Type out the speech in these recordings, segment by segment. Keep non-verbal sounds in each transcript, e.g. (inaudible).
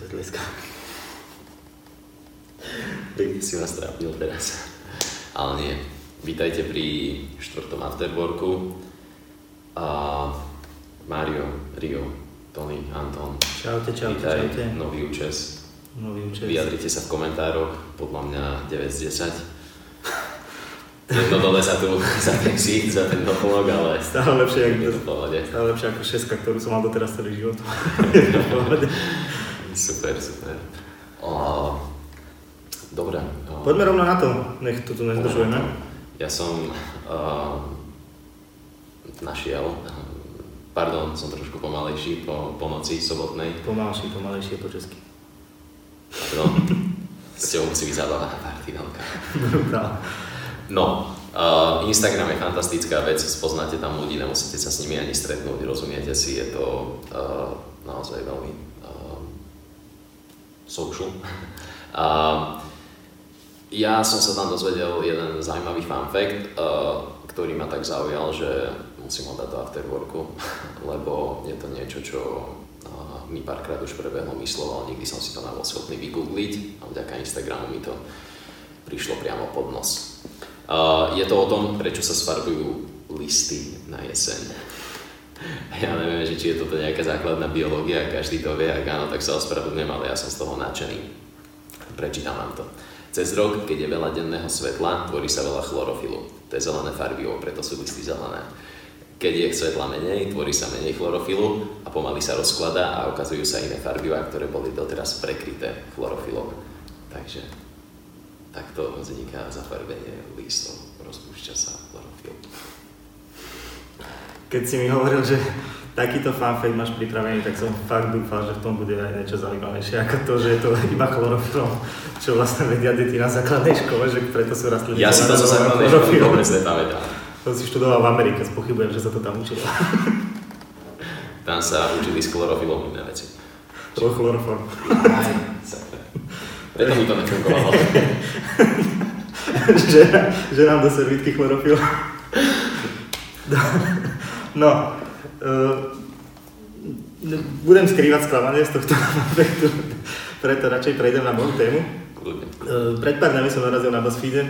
sa tleska. Pekne si ma strápil teraz. Ale nie. Vítajte pri štvrtom afterworku. A Mario, Rio, Tony, Anton. Čaute, čaute, Vítaj, čaute. nový účes. Nový účes. Vyjadrite sa v komentároch, podľa mňa 9 z 10. Jedno dole za tu, za ten ksít, za ten doplnok, ale Stále lepšie, ako, stále lepšie ako šeska, ktorú som mal doteraz celý život. (laughs) Je. Super, super. O, dobre. o, Poďme rovno na to, nech to tu nezdržujeme. Ja som uh, našiel, pardon, som trošku pomalejší po, po noci sobotnej, Pomalšie, pomalejšie po česky. pardon, s tebou musí byť zábava na. Brutál. No, uh, Instagram je fantastická vec, spoznáte tam ľudí, nemusíte sa s nimi ani stretnúť, rozumiete si, je to uh, naozaj veľmi social. (laughs) A ja som sa tam dozvedel jeden zaujímavý fun fact, uh, ktorý ma tak zaujal, že musím ho dať do afterworku, (laughs) lebo je to niečo, čo uh, mi párkrát už prebehlo myslov, ale nikdy som si to nebol schopný vygoogliť a vďaka Instagramu mi to prišlo priamo pod nos. Uh, je to o tom, prečo sa sfarbujú listy na jeseň. Ja neviem, že či je toto nejaká základná biológia, každý to vie, ak áno, tak sa ospravedlňujem, ale ja som z toho nadšený. Prečítam vám to. Cez rok, keď je veľa denného svetla, tvorí sa veľa chlorofilu. To je zelené farbivo, preto sú listy zelené. Keď je svetla menej, tvorí sa menej chlorofilu a pomaly sa rozkladá a ukazujú sa iné farbivá, ktoré boli doteraz prekryté chlorofilom. Takže takto vzniká zafarbenie listov, rozpúšťa sa. Keď si mi hovoril, že takýto fanfake máš pripravený, tak som fakt dúfal, že v tom bude aj niečo zaujímavejšie ako to, že je to iba chlorofilom, čo vlastne vedia deti na základnej škole, že preto sú rastliny. Ja si to zo základnej školy vôbec nepamätám. To si študoval v Amerike, spochybujem, že sa to tam učilo. (laughs) Tam sa učili s chlorofilom iné veci. To bol chloroform. Aj. Preto mi to nefungovalo. že, (laughs) že nám do servítky chlorofil. (laughs) No, uh, budem skrývať sklamanie z tohto efektu, preto radšej prejdem na moju tému. Uh, pred pár dňami som narazil na BuzzFeede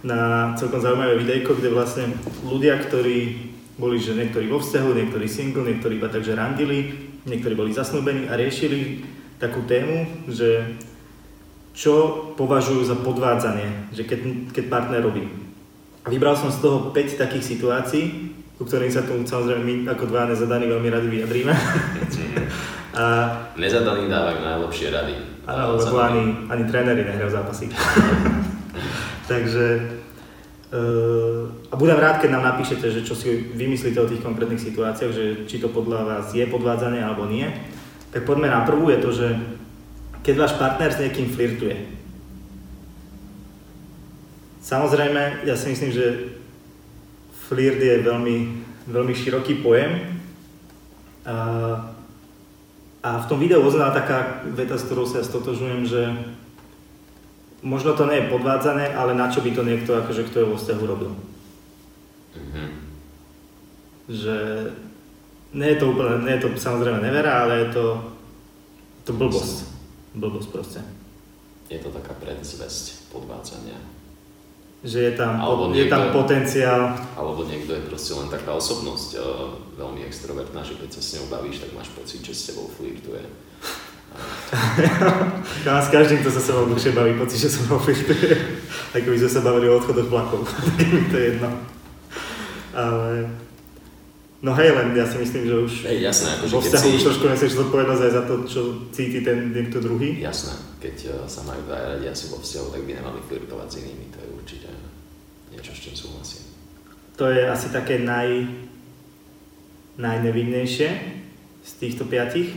na celkom zaujímavé videjko, kde vlastne ľudia, ktorí boli, že niektorí vo vzťahu, niektorí single, niektorí iba takže randili, niektorí boli zasnúbení a riešili takú tému, že čo považujú za podvádzanie, že keď, keď partner robí. Vybral som z toho 5 takých situácií, ku ktorým sa tu samozrejme my ako dva nezadaní veľmi radi vyjadríme. A, Nezadaní dávajú najlepšie rady. áno, lebo ani, ani tréneri nehrajú zápasy. (laughs) Takže uh, a budem rád, keď nám napíšete, že čo si vymyslíte o tých konkrétnych situáciách, že či to podľa vás je podvádzanie alebo nie. Tak poďme na prvú, je to, že keď váš partner s niekým flirtuje. Samozrejme, ja si myslím, že flirt je veľmi, veľmi široký pojem. A, a v tom videu oznala taká veta, s ktorou sa ja stotožujem, že možno to nie je podvádzané, ale na čo by to niekto, akože kto je vo vzťahu robil. Mhm. Že nie je to úplne, nie je to samozrejme nevera, ale je to, to blbosť. Blbosť proste. Je to taká predzvesť podvádzania. Že je tam, Alebo je tam niekto- potenciál, Alebo niekto je proste len taká osobnosť, eh, veľmi extrovertná, že keď sa s ňou bavíš, tak máš pocit, že s tebou flirtuje. (laughs) s každým, kto sa sebou dlhšie baví, pocit, že som ho flirtuje. (laughs) Ako by sme sa bavili o odchodoch vlakov, (laughs) to je jedno. Ale... No hej, len ja si myslím, že už Hej, jasné, akože vo vzťahu si... trošku nesieš zodpovednosť aj za to, čo cíti ten niekto druhý. Jasné, keď eh, sa majú dvaja radi asi vo vzťahu, tak by nemali flirtovať s inými, to je určite niečo, s čím súhlasím. To je asi také naj, najnevinnejšie z týchto piatich.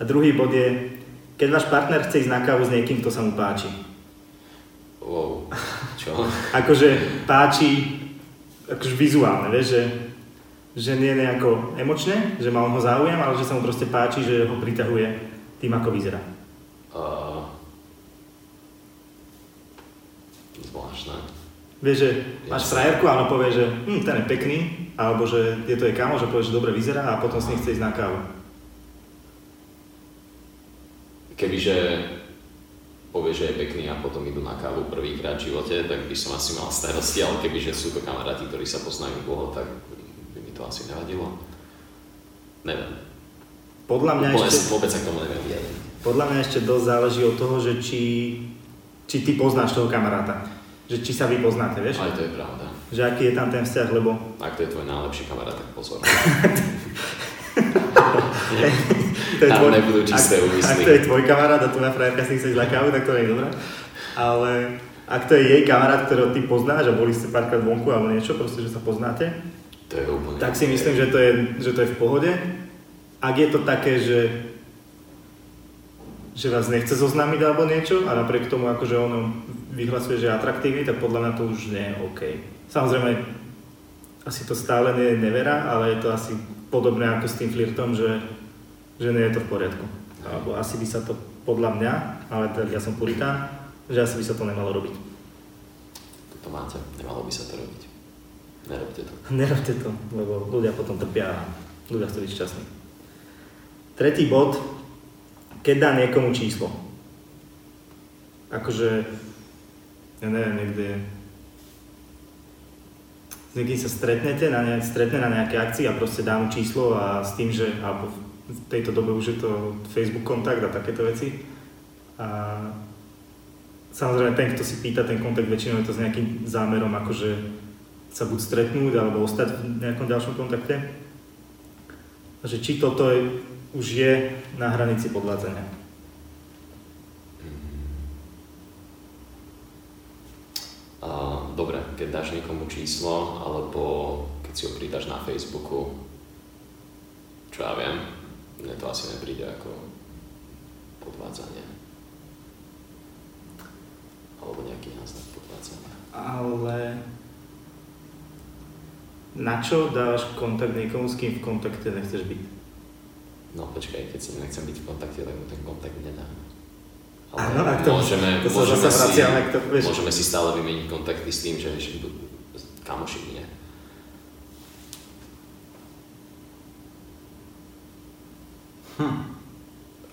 A druhý bod je, keď váš partner chce ísť na kávu s niekým, kto sa mu páči. Wow, čo? (laughs) Akože páči, akože vizuálne, vieš, že, že nie nejako emočne, že má on ho záujem, ale že sa mu proste páči, že ho pritahuje tým, ako vyzerá. Uh, zvláštne. Vieš, že máš Jasne. frajerku a ona povie, že hm, ten je pekný, alebo že je to jej kamo, že povie, že dobre vyzerá a potom s ním chce ísť na kávu. kebyže povie, že je pekný a potom idú na kávu prvýkrát v živote, tak by som asi mal starosti, ale kebyže sú to kamaráti, ktorí sa poznajú dlho, tak to asi nevadilo. Neviem. Podľa mňa Úplne ešte... vôbec sa k tomu neviem vyjadriť. Podľa mňa ešte dosť záleží od toho, že či, či ty poznáš toho kamaráta. Že či sa vy poznáte, vieš? Aj to je pravda. Že aký je tam ten vzťah, lebo Ak to je tvoj najlepší kamarát, tak pozor. (laughs) to je Tam tvoj, nebudú čisté ak, úmysly. ak to je tvoj kamarát a tvoja frajerka si chceš na kávu, tak to nie je dobré. Ale ak to je jej kamarát, ktorého ty poznáš a boli ste párkrát vonku alebo niečo, proste, že sa poznáte, To je úplne... tak si myslím, že to je, že to je v pohode. Ak je to také, že že vás nechce zoznámiť alebo niečo a napriek tomu akože ono vyhlasuje, že je atraktívny, tak podľa mňa to už nie je OK. Samozrejme, asi to stále nie je nevera, ale je to asi podobné ako s tým flirtom, že, že nie je to v poriadku. Alebo asi by sa to podľa mňa, ale tak ja som puritán, že asi by sa to nemalo robiť. To máte, nemalo by sa to robiť. Nerobte to. (laughs) Nerobte to, lebo ľudia potom trpia a ľudia chcú byť šťastní. Tretí bod, keď dá niekomu číslo. Akože, ja neviem, niekde s niekým sa stretnete, na ne, stretne na nejaké akcii a proste dá mu číslo a s tým, že alebo v tejto dobe už je to Facebook kontakt a takéto veci. A samozrejme ten, kto si pýta ten kontakt, väčšinou je to s nejakým zámerom, akože sa buď stretnúť alebo ostať v nejakom ďalšom kontakte. A že či toto je, už je na hranici podvádzania. Dobre, keď dáš niekomu číslo, alebo keď si ho pridáš na Facebooku, čo ja viem, mne to asi nepríde ako podvádzanie. Alebo nejaký náznak podvádzania. Ale na čo dáš kontakt niekomu, s kým v kontakte nechceš byť? No počkaj, keď si nechcem byť v kontakte, tak mu ten kontakt nedám. Áno, a to- môžeme, to sa môžeme, zase si, vraciame vieš. môžeme si stále vymeniť kontakty s tým, že budú kamoši nie.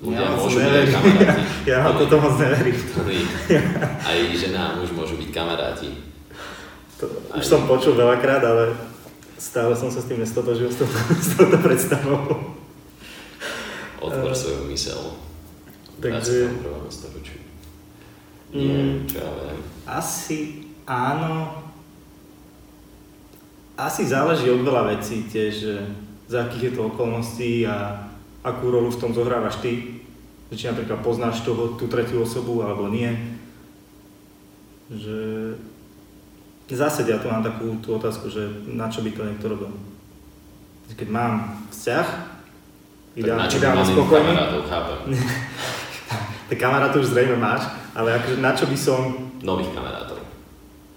Ľudia Ja môžu byť aj kamaráti. (laughs) Ja na toto moc neverím. Aj (laughs) žena a muž môžu byť kamaráti. To, už som počul veľakrát, ale stále som sa s tým nestotožil, s touto, s touto predstavou. Otvor Eh, svoju mysel. takže- 21. storočiu. Nie, Mm. čo ja viem. Asi áno. Asi záleží od veľa vecí tiež, za akých je to okolností a akú rolu v tom zohrávaš ty. Či napríklad poznáš toho, tú tretiu osobu alebo nie. Že zásade ja tu mám takú tú otázku, že na čo by to niekto robil. Keď mám vzťah, ideálne, ideálne spokojný, kamarátov, chápem. (laughs) tak kamarátov už zrejme máš, ale akože na čo by som Nových kamarátov.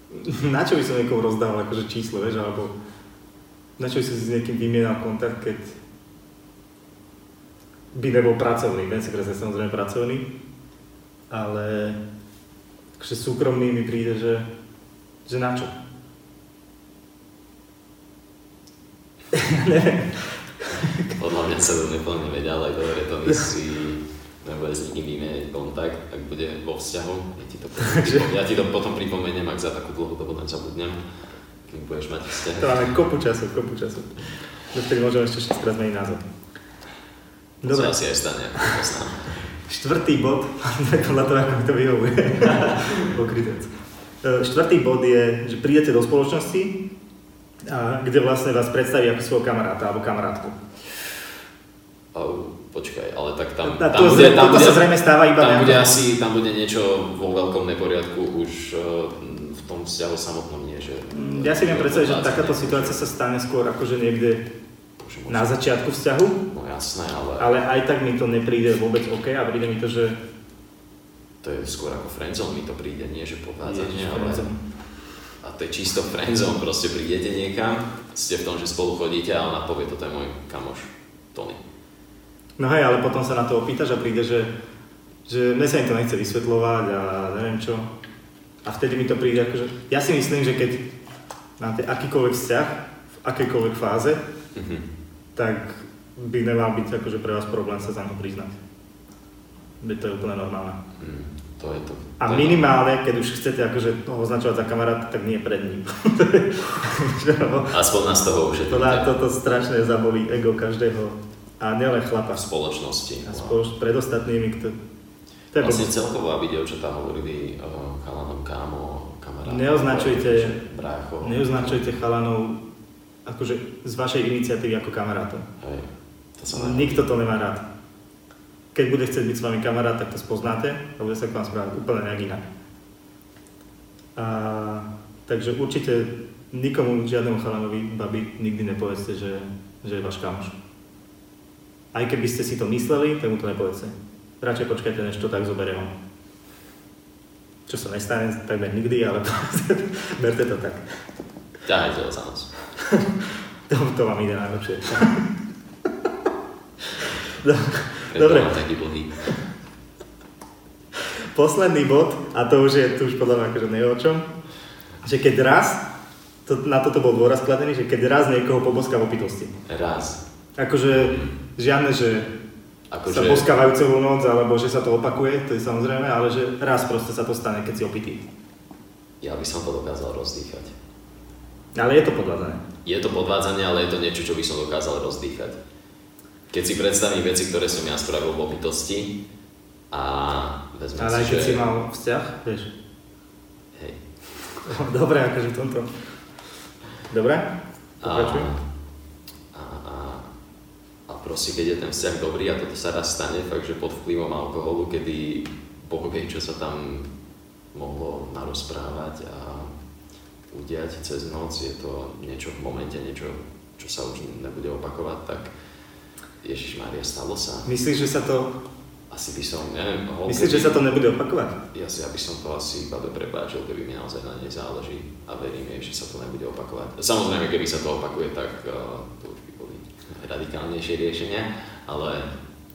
(laughs) na čo by som niekomu rozdával akože číslo, vieš, alebo na čo by som si s niekým vymienal kontakt, keď by nebol pracovný, viem si presne samozrejme pracovný, ale akože súkromný mi príde, že, že na čo? Podľa mňa sa to neplne vedia, ale dobre, to my si nebude s nikým vymieňať kontakt, ak bude vo vzťahu. Ja ti to potom, (laughs) ja ti to potom pripomeniem, ak za takú dlhú dobu zabudnem, kým budeš mať vzťah. To máme kopu času, kopu času. Dovtedy môžeme ešte 6 krát zmeniť názov. To Dobre, sa asi aj stane, štvrtý bod, (laughs) podľa toho, ako mi to vyhovuje. (laughs) Pokrytec. E, Štvrtý bod je, že prídete do spoločnosti, a kde vlastne vás predstaví ako svojho kamaráta alebo kamarátku. Au, počkaj, ale tak tam, tam to, bude, tam toto bude, sa zrejme stáva iba tam bude asi, tam bude niečo vo veľkom neporiadku už eh, v tom vzťahu samotnom nie, že... Mm, Ja si viem predstaviť, že takáto situácia sa stane skôr akože niekde na začiatku vzťahu, No jasné, ale, ale aj tak mi to nepríde vôbec OK a príde mi to, že to je skôr ako friendzone mi to príde, nie že podvádzanie, ale... A to je čisto friendzone, proste prídete niekam, ste v tom, že spolu chodíte a ona povie, toto je môj kamoš, Tony. No hej, ale potom sa na to opýtaš a príde, že, že mne sa im to nechce vysvetľovať a neviem čo. A vtedy mi to príde akože... Ja si myslím, že keď máte akýkoľvek vzťah, v akejkoľvek fáze, Mhm. tak by nemal byť akože pre vás problém sa za mnou priznať. Veď to je úplne normálne. Mm, to je to. A minimálne, keď už chcete akože ho označovať za kamaráta, tak nie pred ním. (laughs) Aspoň nás toho už je to toto strašne zabolí ego každého. A nielen chlapa. V spoločnosti. A spoloč, pred ostatnými, kto... To je vlastne celkovo, aby dievčatá hovorili uh, chalanom kámo, kamarát. Neoznačujte, brácho. neoznačujte chalanov akože z vašej iniciatívy ako kamarátov. Hej, to sa Nikto to nemá rád keď bude chcieť byť s vami kamarát, tak to spoznáte a bude sa k vám správať úplne nejak inak. A, takže určite nikomu, žiadnemu chalanovi, babi, nikdy nepovedzte, že, že je váš kamoš. Aj keby ste si to mysleli, tak mu to nepovedzte. Radšej počkajte, než to tak zoberie on. Čo sa nestane takmer nikdy, ale (laughs) berte to tak. Ťahajte ho za nás. (laughs) to, to vám ide najlepšie. (laughs) Dobre. taký dlhý. Posledný bod, a to už je, tu už podľa mňa akože nie o čom, že keď raz, to, na toto bol dôraz kladený, že keď raz niekoho poboská v opitosti. Raz. Akože žiadne, že ako sa že... boskávajú celú noc, alebo že sa to opakuje, to je samozrejme, ale že raz proste sa to stane, keď si opitý. Ja by som to dokázal rozdýchať. Ale je to podvádzanie. Je to podvádzanie, ale je to niečo, čo by som dokázal rozdýchať keď si predstavím veci, ktoré som ja spravil v obytosti a vezmem Ale si, keď že... si mal vzťah, vieš. Hej. (laughs) Dobre, akože v tomto. Dobre, pokračuj. A, a, a proste, keď je ten vzťah dobrý a toto sa raz stane, fakt, že pod vplyvom alkoholu, kedy Boh vie, čo sa tam mohlo narozprávať a udiať cez noc, je to niečo v momente, niečo, čo sa už nebude opakovať, tak Ježiš Maria, stalo sa. Myslíš, že sa to... Asi by som, neviem, holke, Myslíš, že sa to nebude opakovať? Ja si, aby som to asi babe prepáčil, keby mi naozaj na nej záleží a verím jej, že sa to nebude opakovať. Samozrejme, keby sa to opakuje, tak uh, to už by boli radikálnejšie riešenia, ale...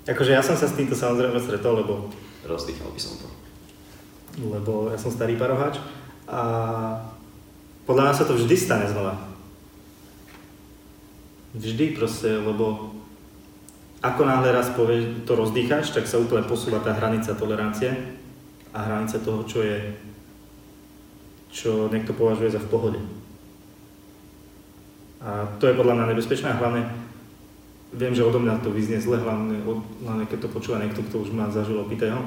Akože ja som sa s týmto samozrejme stretol, lebo... Rozdýchal by som to. Lebo ja som starý parohač a podľa mňa sa to vždy stane znova. Vždy proste, lebo ako náhle raz povie, to rozdýcháš, tak sa úplne posúva tá hranica tolerancie a hranica toho, čo je, čo niekto považuje za v pohode. A to je podľa mňa nebezpečné a hlavne viem, že odo mňa to vyznie zle, hlavne, hlavne keď to počúva niekto, kto už má zažil opitého,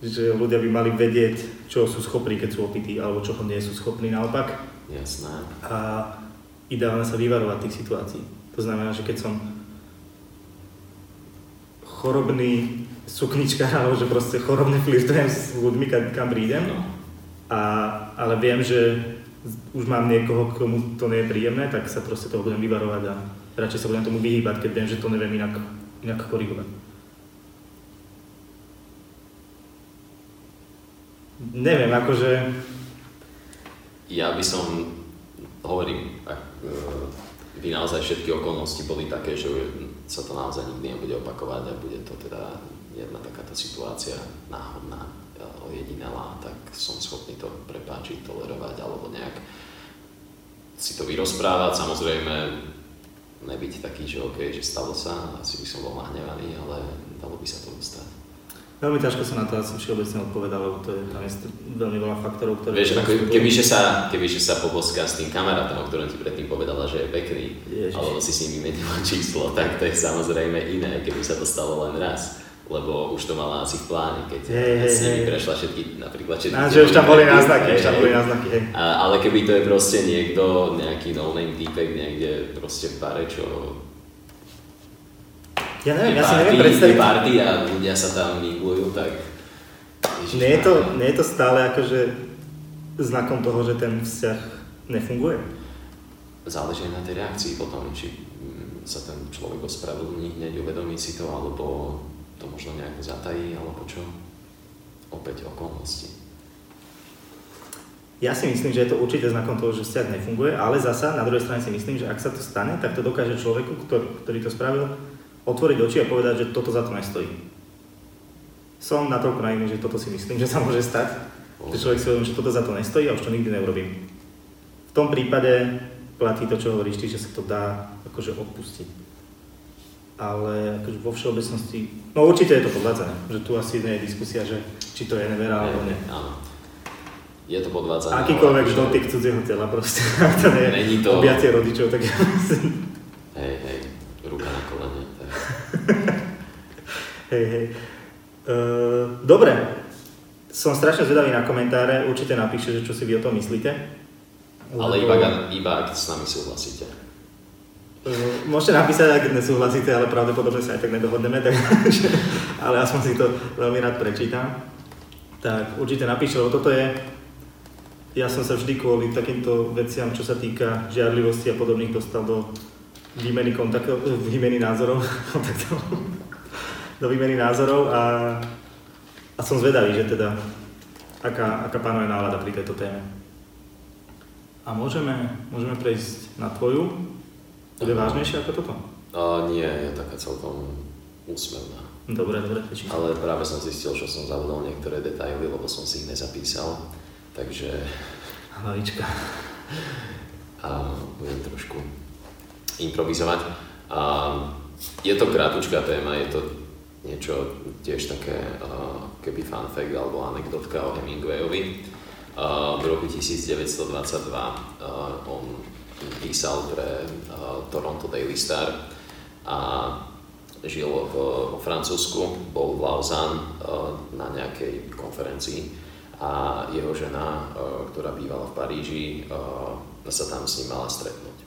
že ľudia by mali vedieť, čo sú schopní, keď sú opití, alebo čo nie sú schopní naopak. Jasné. A ideálne sa vyvarovať tých situácií. To znamená, že keď som chorobný suknička, (laughs) alebo že proste chorobne flirtujem s ľuďmi, kam, kam prídem. No. A, ale viem, že už mám niekoho, komu to nie je príjemné, tak sa proste toho budem vyvarovať a radšej sa budem tomu vyhýbať, keď viem, že to neviem inak, inak korigovať. Neviem, akože... Ja by som, hovorím, ak, e, by naozaj všetky okolnosti boli také, že sa to naozaj nikdy nebude opakovať a bude to teda jedna takáto situácia náhodná, e, ojedinelá, tak som schopný to prepáčiť, tolerovať alebo nejak si to vyrozprávať. Samozrejme, nebyť taký, že OK, že stalo sa, asi by som bol nahnevaný, ale dalo by sa to dostať. Veľmi ťažko sa na to asi všeobecne odpovedá, lebo to je, tam je veľmi veľa faktorov, ktoré... Vieš, ako kebyže sa, kebyže sa poboská s tým kamarátom, o ktorom ti predtým povedala, že je pekný, Ježiš. alebo si s ním vymenila číslo, tak to je samozrejme iné, keby sa to stalo len raz lebo už to mala asi v pláne, keď hey, hey, s nimi prešla všetky, napríklad všetky... A, že už tam boli náznaky, už tam boli náznaky, hej. A, ale keby to je proste niekto, nejaký no-name týpek niekde proste v bare, čo ja neviem, ja si neviem predstaviť. party a ľudia sa tam minglujú, tak... nie je, to, nie je to stále akože znakom toho, že ten vzťah nefunguje? Záleží na tej reakcii potom, či mm, sa ten človek ospravedlní, hneď uvedomí si to, alebo to možno nejako zatají, alebo čo. Opäť okolnosti. Ja si myslím, že je to určite znakom toho, že vzťah nefunguje, ale zasa na druhej strane si myslím, že ak sa to stane, tak to dokáže človeku, ktorý, ktorý to spravil, otvoriť oči a povedať, že toto za to nestojí. Som natoľko naivný, že toto si myslím, že sa môže stať. Že človek si uvedomí, že toto za to nestojí a už to nikdy neurobím. V tom prípade platí to, čo hovoríš ty, že sa to dá akože odpustiť. ale akože vo všeobecnosti, no určite je to podvádzané, že tu asi nie je diskusia, že či to je nevera alebo nie. Áno. Je to podvádzané. Akýkoľvek dotyk cudzieho tela proste, (laughs) ak to nie je to- objatie rodičov, tak Hej, hej, ruka na kolene. Hej, hej. Uh, dobre, som strašne zvedavý na komentáre, určite napíšte, že čo si vy o tom myslíte. Ale iba, iba ak s nami súhlasíte. Uh, Môžete napísať, ak nesúhlasíte, ale pravdepodobne sa aj tak nedohodneme, tak, (laughs) ale aspoň si to veľmi rád prečítam. Tak určite napíšte, lebo toto je, ja som sa vždy kvôli takýmto veciam, čo sa týka žiarlivosti a podobných, dostal do výmeny kontaktov, výmeny názorov, (laughs) kontaktov, do výmeny názorov a, a som zvedavý, že teda, aká, aká panuje nálada pri tejto téme. A môžeme, môžeme prejsť na tvoju, bude vážnejšia ako toto? A nie, je taká celkom úsmevná. Dobre, dobre, sa. Ale práve som zistil, že som zabudol niektoré detaily, lebo som si ich nezapísal. Takže Hlavička. a budem trošku improvizovať. A je to krátučká téma, je to niečo tiež také a, keby fun fact alebo anekdotka o Hemingwayovi. A, v roku 1922 a, on písal pre a, Toronto Daily Star a žil v, vo Francúzsku, bol v Lausanne a, na nejakej konferencii a jeho žena, a, ktorá bývala v Paríži, a, sa tam s ním mala stretnúť.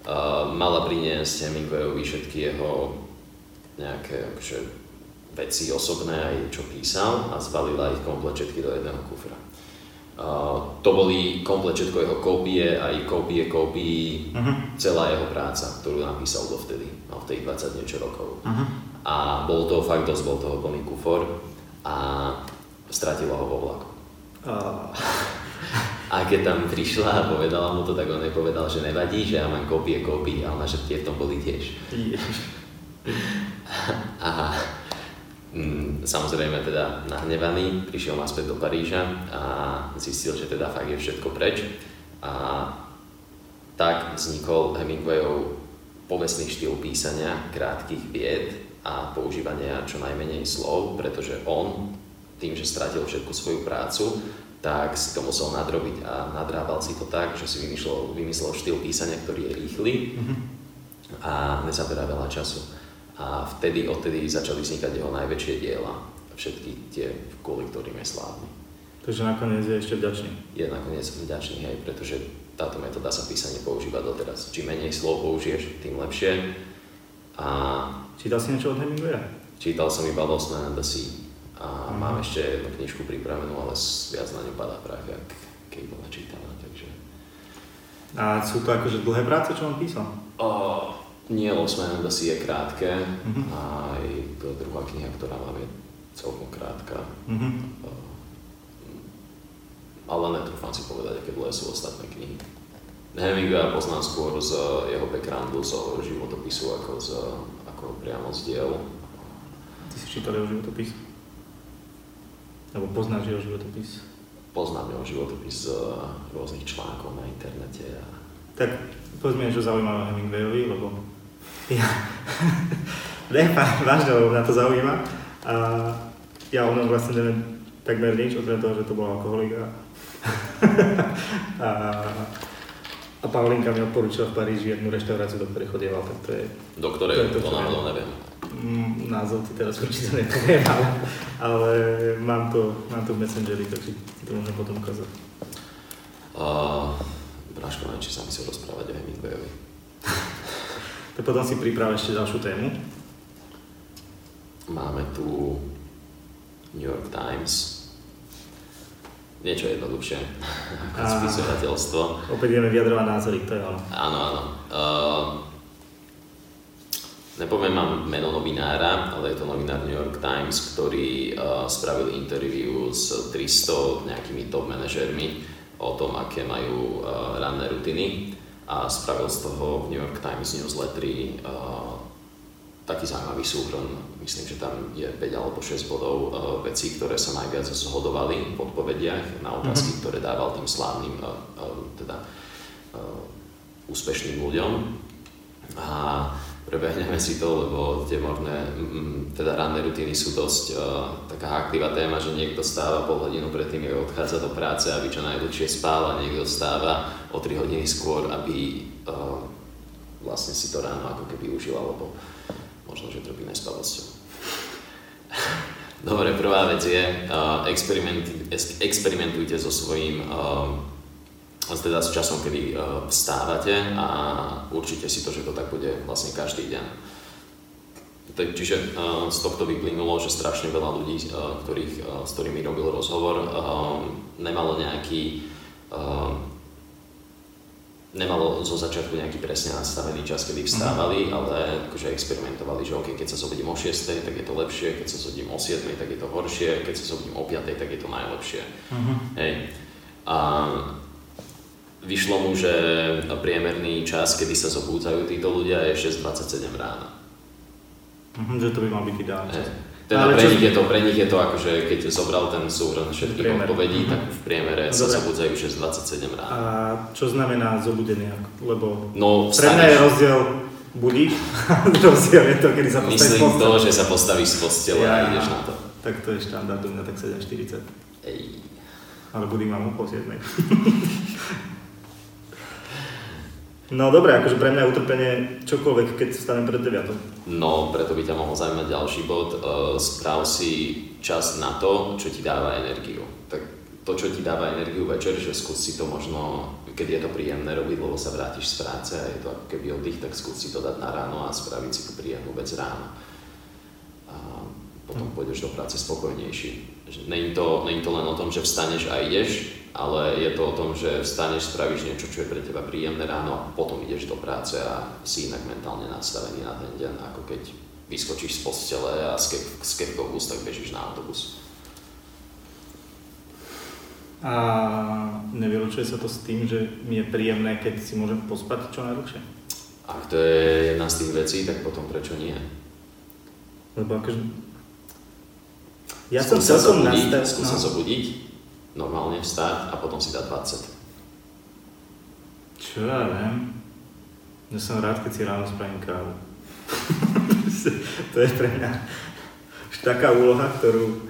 Uh, mala priniesť Hemingwayovi všetky jeho nejaké akože, veci osobné, aj čo písal a zbalila ich komplet všetky do jedného kufra. Uh, to boli komplet všetko jeho kópie, aj kópie kópií, Uh-huh. celá jeho práca, ktorú napísal dovtedy, mal v tých 20 niečo rokov. Uh-huh. A bol toho fakt dosť, bol toho plný kufor a stratila ho vo vlaku. Uh, (laughs) A keď tam prišla a povedala mu to, tak on jej povedal, že nevadí, že ja mám kópie kópy a ona, že tie v tom boli tiež. ježiš. (laughs) A samozrejme teda nahnevaný, prišiel naspäť do Paríža a zistil, že teda fakt je všetko preč. A tak vznikol Hemingwayov povestný štýl písania krátkých vied a používania čo najmenej slov, pretože on tým, že stratil všetku svoju prácu, tak si to musel nadrobiť a nadrábal si to tak, že si vymyslel, vymyslel štýl písania, ktorý je rýchly Mhm. a nezaberá veľa času. A vtedy, odtedy začali vznikať jeho najväčšie diela, všetky tie, kvôli ktorým je slávny. Takže nakoniec je ešte vďačný. Je nakoniec vďačný aj, pretože táto metóda sa písanie používa doteraz. Čím menej slov použiješ, tým lepšie. A Čítal si niečo od Hemingwaya? čítal som iba Lost Man and the Sea. A Mhm. mám ešte jednu knižku pripravenú, ale viac na ňu padá prach, jak keď bola čítaná, takže... A sú to akože dlhé práce, čo on písal? O, nie, Lost Man Sea je krátke, Mhm. a aj to druhá kniha, ktorá mám, je celkom krátka. Mhm. O, ale netrúfam si povedať, aké dlhé sú ostatné knihy. Hemingwaya poznám skôr z jeho backgroundu, z životopisu, ako, z, ako priamo z diel. Ty si čítal jeho životopis? Alebo poznáš jeho životopis? Poznám jeho životopis z rôznych článkov na internete. A... Tak povedz mi niečo zaujímavé o Hemingwayovi, lebo ja... ne, vážne, lebo mňa to zaujíma. A ja o ňom vlastne neviem takmer nič, okrem toho, že to bol alkoholik (laughs) a... a, Paulinka mi odporúčila v Paríži jednu reštauráciu, do ktorej chodieval, tak to je Do ktorej To je to, to náhodou neviem. Mm, názov ti teraz určite nepoviem, ale, ale mám, to, mám to v Messengeri, takže ti to môžem potom ukázať. Uh, Bráško, neviem, či sa chcel rozprávať o Hemingwayovi. (laughs) Tak potom si priprav ešte ďalšiu tému. Máme tu New York Times. Niečo jednoduchšie (laughs) A- spisovateľstvo. Opäť ideme vyjadrovať názory, to je ono. Áno, áno. Uh, nepoviem vám meno novinára, ale je to novinár New York Times, ktorý uh, spravil interview s 300 nejakými top manažermi o tom, aké majú uh, ranné rutiny a spravil z toho v New York Times newsletteri uh, taký zaujímavý súhrn. Myslím, že tam je 5 alebo 6 bodov uh, vecí, ktoré sa najviac zhodovali v odpovediach na otázky, ktoré dával tým slávnym uh, uh, teda, uh, úspešným ľuďom. A prebehneme si to, lebo tie možné, mm, teda ranné rutiny sú dosť uh, taká aktíva téma, že niekto stáva pol hodinu predtým, ako odchádza do práce, aby čo najdlhšie spál a niekto stáva o 3 hodiny skôr, aby uh, vlastne si to ráno ako keby užil, alebo možno, že trpí nespavosťou. (laughs) Dobre, prvá vec je, uh, experimentujte so svojím uh, teda s časom, kedy uh, vstávate a určite si to, že to tak bude vlastne každý deň. Tak, čiže uh, z tohto vyplynulo, že strašne veľa ľudí, uh, ktorých, s ktorými robil rozhovor, nemalo nejaký nemalo zo začiatku nejaký presne nastavený čas, kedy vstávali, mm. ale akože experimentovali, že OK, keď sa zobudím o 6, tak je to lepšie, keď sa zobudím o 7, tak je to horšie, keď sa zobudím o 5, tak je to najlepšie. Mm-hmm. Hej. A vyšlo mu, že priemerný čas, kedy sa zobúdzajú títo ľudia je 6.27 rána. Mhm, že to by mal byť ideálne čas. Teda pre, nich je to, pre nich je to akože, keď zobral ten súhrn všetkých odpovedí, tak v priemere sa zobudzajú 6.27 rána. A čo znamená zobudený? Lebo no, pre mňa je rozdiel budík, (laughs) rozdiel je to, kedy sa postavíš Myslím to, že sa postavíš z postele ja, a ideš na to. Tak to je štandard u mňa, tak 7.40. Ej. Ale budík mám o pol (laughs) 7. No dobre, akože pre mňa je utrpenie čokoľvek, keď stanem pred 9. No, preto by ťa mohol zaujímať ďalší bod. Uh, správ si čas na to, čo ti dáva energiu. Tak to, čo ti dáva energiu večer, že skús si to možno, keď je to príjemné robiť, lebo sa vrátiš z práce a je to ako keby oddych, tak skús si to dať na ráno a spraviť si tú príjemnú vec ráno. A potom hm. pôjdeš do práce spokojnejší. Není to, není to len o tom, že vstaneš a ideš, ale je to o tom, že vstaneš, spravíš niečo, čo je pre teba príjemné ráno a potom ideš do práce a si inak mentálne nastavený na ten deň, ako keď vyskočíš z postele a z, ke- z kevkou tak bežíš na autobus. A nevylučuje sa to s tým, že mi je príjemné, keď si môžem pospať čo najdlhšie? Ak to je jedna z tých vecí, tak potom prečo nie? Lebo akože... Ja skús som celkom nastavený. Skús sa no. zobudiť, normálne vstať a potom si dať 20. Čo ja viem? Ja som rád, keď si ráno spravím kávu. (laughs) to je pre mňa už taká úloha, ktorú,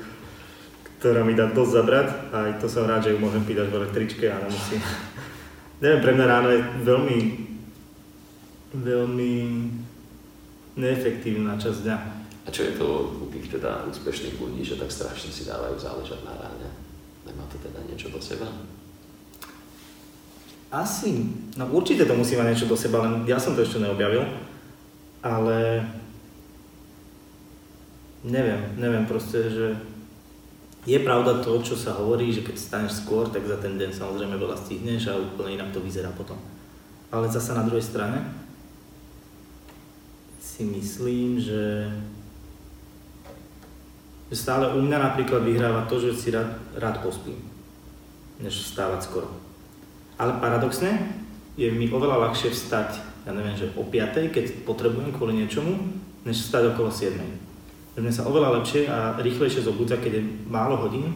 ktorá mi dá dosť zabrať a aj to som rád, že ju môžem pýtať v električke a nemusím. (laughs) Neviem, pre mňa ráno je veľmi, veľmi neefektívna časť dňa. A čo je to u tých teda úspešných ľudí, že tak strašne si dávajú záležať na ráne? Nemá to teda niečo do seba? Asi, no určite to musí mať niečo do seba, len ja som to ešte neobjavil, ale neviem, neviem proste, že je pravda to, čo sa hovorí, že keď staneš skôr, tak za ten deň samozrejme veľa stihneš a úplne inak to vyzerá potom. Ale zase na druhej strane si myslím, že stále u mňa napríklad vyhráva to, že si rád, rád pospím, než vstávať skoro. Ale paradoxne je mi oveľa ľahšie vstať, ja neviem, že o 5, keď potrebujem kvôli niečomu, než vstať okolo 7. Mne sa oveľa lepšie a rýchlejšie zobudza, keď je málo hodín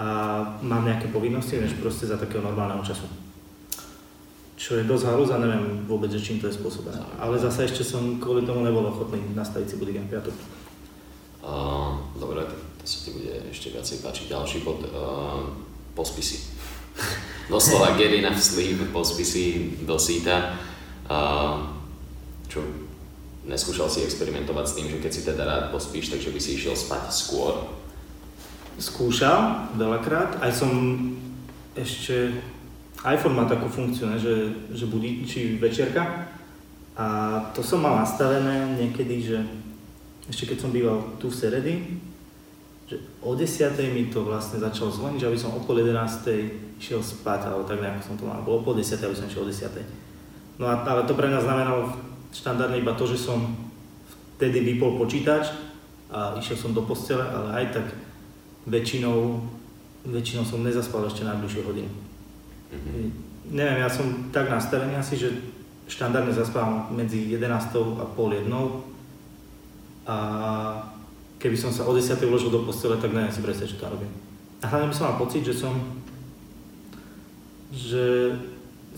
a mám nejaké povinnosti, než proste za takého normálneho času. Čo je dosť halúz a neviem vôbec, že čím to je spôsobené. Ale zase ešte som kvôli tomu nebol ochotný nastaviť si bootcamp 5 dobre, to sa ti bude ešte viacej páčiť. Ďalší bod, pospisy. Doslova get enough sleep, pospisy do síta. Čo neskúšal si experimentovať s tým, že keď si teda rád pospíš, takže by si išiel spať skôr? Skúšal veľakrát, aj som ešte... iPhone má takú funkciu, ne, že, že budí, či večerka. A to som mal nastavené niekedy, že ešte keď som býval tu v Seredy, že o 10. mi to vlastne začalo zvoniť, že aby som o pol 11. išiel spať, alebo tak nejako som to mal, alebo o pol 10. aby som išiel o 10. No a, ale to pre mňa znamenalo štandardne iba to, že som vtedy vypol počítač a išiel som do postele, ale aj tak väčšinou, väčšinou som nezaspal ešte najbližšiu hodinu. Mm-hmm. Neviem, ja som tak nastavený asi, že štandardne zaspávam medzi 11. a pol jednou, a keby som sa o 10. uložil do postele, tak neviem si predstaviť, čo tam robím. A hlavne by som mal pocit, že som, že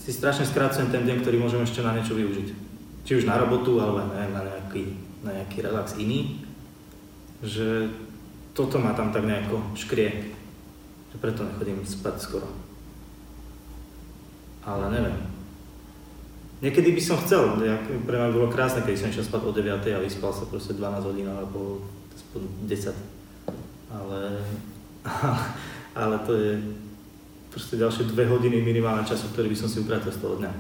si strašne skrácujem ten deň, ktorý môžem ešte na niečo využiť. či už na robotu, alebo neviem, na nejaký, na nejaký relax iný, že toto ma tam tak nejako škrie, že preto nechodím spať skoro. Ale neviem. Niekedy by som chcel, pre mňa bolo krásne, keď som išiel spať o 9 a vyspal sa proste 12 hodín alebo 10. Ale, (laughs) ale to je proste ďalšie 2 hodiny minimálne času, ktorý by som si upratil z toho dňa.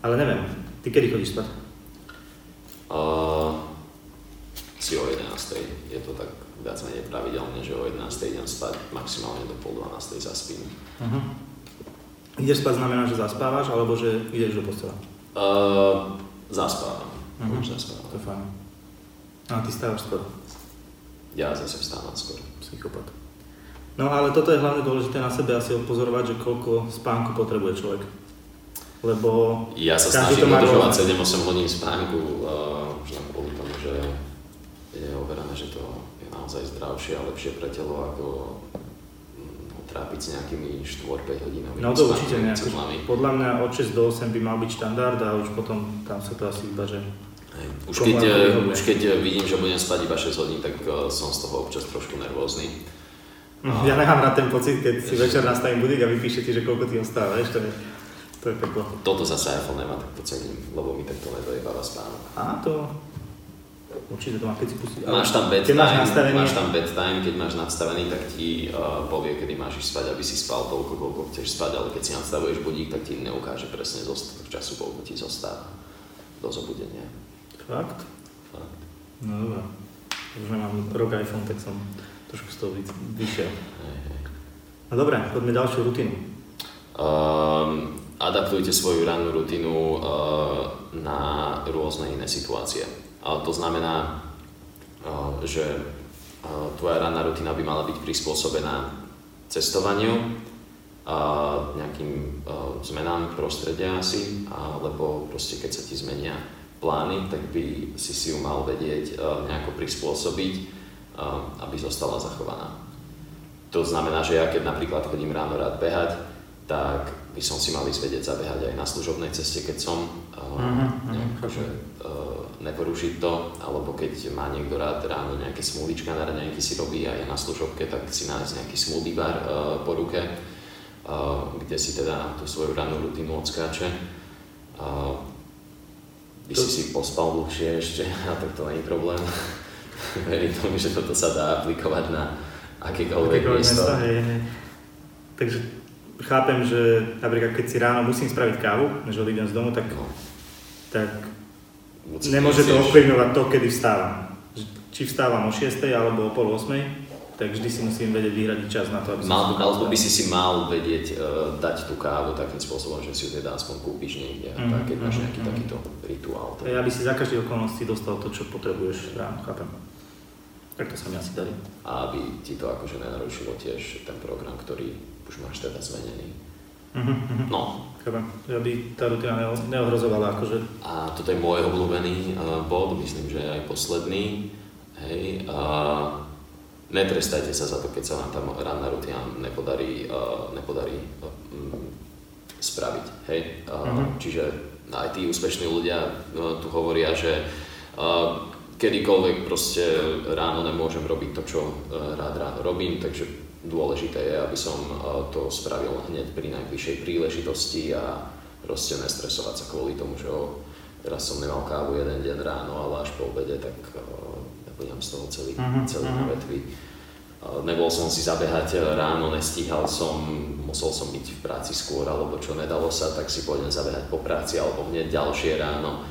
Ale neviem, ty kedy chodíš spať? Uh, si o 11. Je to tak viac menej pravidelne, že o 11. idem spať, maximálne do pol 12. zaspím. Uh-huh. Ideš spať znamená, že zaspávaš, alebo že ideš do postela? Uh, zaspávam. Uh-huh. zaspávam. To je fajn. A ty stávaš skoro? Ja zase vstávam skoro. Psychopat. No ale toto je hlavne dôležité na sebe asi odpozorovať, že koľko spánku potrebuje človek. Lebo ja sa snažím dodržovať 7-8 hodín spánku, uh, už len kvôli tomu, že je overené, že to je naozaj zdravšie a lepšie pre telo ako trápiť s nejakými 4-5 hodinami. No to určite nie. Podľa mňa od 6 do 8 by mal byť štandard a už potom tam sa to asi iba, že Hej. Už, keď, už keď vidím, že budem spať iba 6 hodín, tak uh, som z toho občas trošku nervózny. Uh, ja nemám rád ten pocit, keď si večer nastavím budík a vypíše ti, že koľko ty ostávaš, to je, to je peklo. Toto zase iPhone nemá takto cením, lebo mi takto nedojebáva spánok. Á, to, Určite to má, keď si pustí. Máš tam bedtime, máš, nastavený... máš tam bedtime, keď máš nastavený, tak ti uh, povie, kedy máš ísť spať, aby si spal toľko, koľko chceš spať, ale keď si nastavuješ budík, tak ti neukáže presne zostatok času, koľko ti zostáva do zobudenia. Fakt? Fakt. No dobré. Už nemám rok iPhone, tak som trošku z toho vyšiel. No dobré, poďme ďalšiu rutinu. Um, adaptujte svoju rannú rutinu uh, na rôzne iné situácie to znamená, že tvoja ranná rutina by mala byť prispôsobená cestovaniu, nejakým zmenám prostredia asi, alebo proste keď sa ti zmenia plány, tak by si si ju mal vedieť nejako prispôsobiť, aby zostala zachovaná. To znamená, že ja keď napríklad chodím ráno rád behať, tak by som si mal ísť vedieť zabehať aj na služobnej ceste, keď som uh-huh, nejak, uh, neporušiť to, alebo keď má niekto rád ráno nejaké smúdička na raňajky si robí aj na služobke, tak si nájsť nejaký smoothie bar uh, po ruke, uh, kde si teda tú svoju rannú rutinu odskáče. Uh, by to... si si pospal dlhšie ešte, (laughs) a tak to je problém. (laughs) Verím tomu, že toto sa dá aplikovať na akékoľvek, miesto. hej, hej. Takže chápem, že napríklad keď si ráno musím spraviť kávu, než odídem z domu, tak, no. Tak nemôže to ovplyvňovať to, kedy vstávam. Či vstávam o 6 alebo o pol 8, tak vždy si musím vedieť vyhradiť čas na to, aby mal, som Alebo by si si mal vedieť uh, dať tú kávu takým spôsobom, že si ju teda aspoň kúpiš niekde, mm, tak, keď mm, máš mhm, nejaký mm. takýto rituál. Tak... Aby si za každej okolnosti dostal to, čo potrebuješ ráno, chápem. Tak to sa mi asi darí. A aby ti to akože nenarušilo tiež ten program, ktorý už máš teda zmenený. Mm-hmm. No. Aby tá rutina neohrozovala akože. A toto je môj obľúbený uh, bod, myslím, že aj posledný. Hej, uh, netrestajte sa za to, keď sa vám tam ranná rutina nepodarí, uh, nepodarí uh, spraviť. Hej? Uh, mm-hmm. Čiže aj tí úspešní ľudia uh, tu hovoria, že uh, kedykoľvek proste ráno nemôžem robiť to, čo uh, rád ráno robím, takže dôležité je, aby som eh, to spravil hneď pri najbližšej príležitosti a proste nestresovať sa kvôli tomu, že oh, teraz som nemal kávu jeden deň ráno, ale až po obede, tak uh, nebudem z toho celý, uh-huh, celý uh-huh. na vetvi. Uh, nebol som si zabehať ráno, nestíhal som, musel som byť v práci skôr, alebo čo nedalo sa, tak si pôjdem zabehať po práci, alebo hneď ďalšie ráno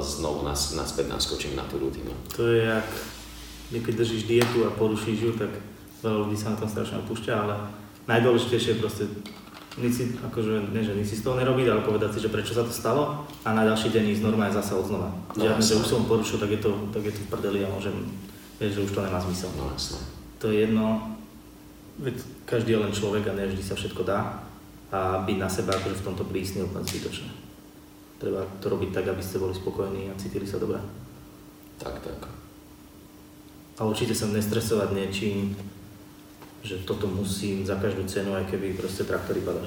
znovu nas, naspäť naskočím na tú rutinu. To je jak, keď držíš dietu a porušíš ju, tak veľa ľudí sa na tom strašne opúšťa, ale najdôležitejšie je proste si, akože, nie, že nič si z toho nerobiť, ale povedať si, že prečo sa to stalo a na ďalší deň ísť normálne zase od znova. No, Žiadne, že už som porušil, tak je to, tak je to v prdeli a môžem, vieš, že už to nemá zmysel. No, jasne. To je jedno, veď každý je len človek a ne vždy sa všetko dá a byť na seba akože v tomto prísny úplne zbytočné. Treba to robiť tak, aby ste boli spokojní a cítili sa dobre. Tak, tak. A určite sa nestresovať niečím, že toto musím za každú cenu, aj keby proste traktory padali.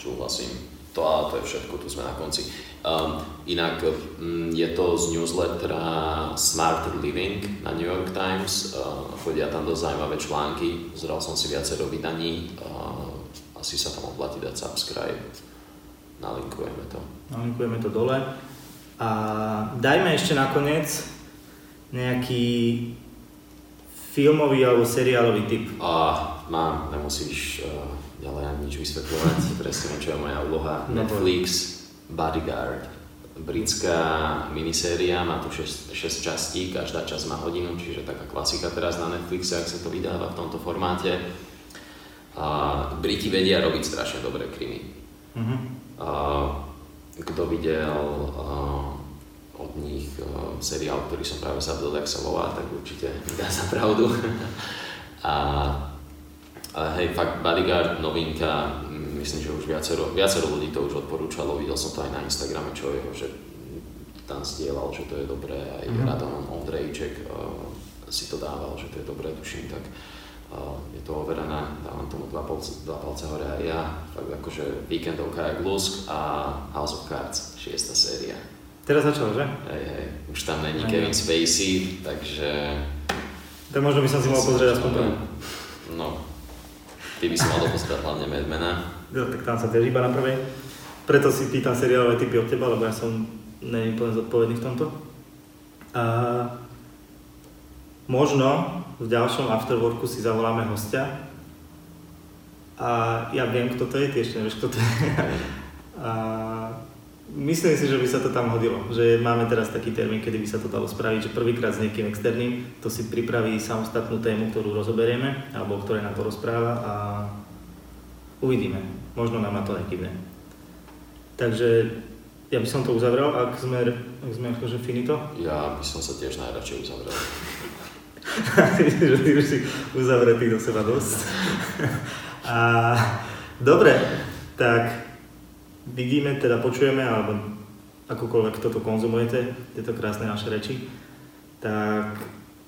Súhlasím. to a to je všetko, tu sme na konci. Um, inak um, je to z newslettera Smart Living na New York Times, uh, chodia tam dosť zaujímavé články, zral som si viacero vydaní, uh, asi sa tam oplatí dať subscribe, nalinkujeme to. Nalinkujeme to dole. A dajme ešte nakoniec nejaký filmový alebo seriálový typ. A mám, nemusíš uh, ďalej ani nič vysvetľovať, (laughs) presne čo je moja úloha. Netflix, Bodyguard. Britská miniséria, má tu 6, 6 častí, každá časť má hodinu, čiže taká klasika teraz na Netflixe, ak sa to vydáva v tomto formáte. A Briti vedia robiť strašne dobré krimi. Uh-huh. A, kto videl a, od nich a, seriál, ktorý som práve zabudol, jak sa volá, tak určite dá za pravdu. (laughs) a, a hej, fakt Bodyguard, novinka, myslím, že už viacero, viacero ľudí to už odporúčalo, videl som to aj na Instagrame, čo je, že tam zdieľal, že to je dobré, aj mm-hmm. Radon Ondrejček uh, si to dával, že to je dobré, tuším, tak uh, je to overené, dávam tomu dva palce, dva palce hore aj ja, fakt akože Weekendovka jak Lusk a House of Cards, šiesta séria. Teraz začal, že? Hej, hej, už tam není Kevin Spacey, takže... Tak možno by som si mohol pozrieť aspoň to. No, ty by si mal dopozerať hlavne Madmana. Jo, tak tam sa tiež iba na prvej. Preto si pýtam seriálové typy od teba, lebo ja som není úplne zodpovedný v tomto. A možno v ďalšom afterworku si zavoláme hostia. A ja viem, kto to je, ty ešte nevieš, kto to je. A myslím si, že by sa to tam hodilo. Že máme teraz taký termín, kedy by sa to dalo spraviť, že prvýkrát s niekým externým, to si pripraví samostatnú tému, ktorú rozoberieme, alebo ktoré nám to rozpráva a Uvidíme. Možno nám na to nekývne. Takže ja by som to uzavrel, ak sme, ak sme akože finito. Ja by som sa tiež najradšej uzavrel. (laughs) že ty už si uzavretý do seba dosť. (laughs) A, dobre, tak vidíme, teda počujeme, alebo akokoľvek toto konzumujete, tieto krásne naše reči, tak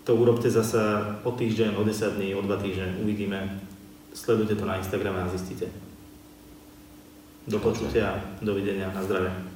to urobte zasa o týždeň, o 10 dní, o 2 týždne, uvidíme, Sledujte to na Instagrame a zistíte. Do počutia, dovidenia, na zdravie.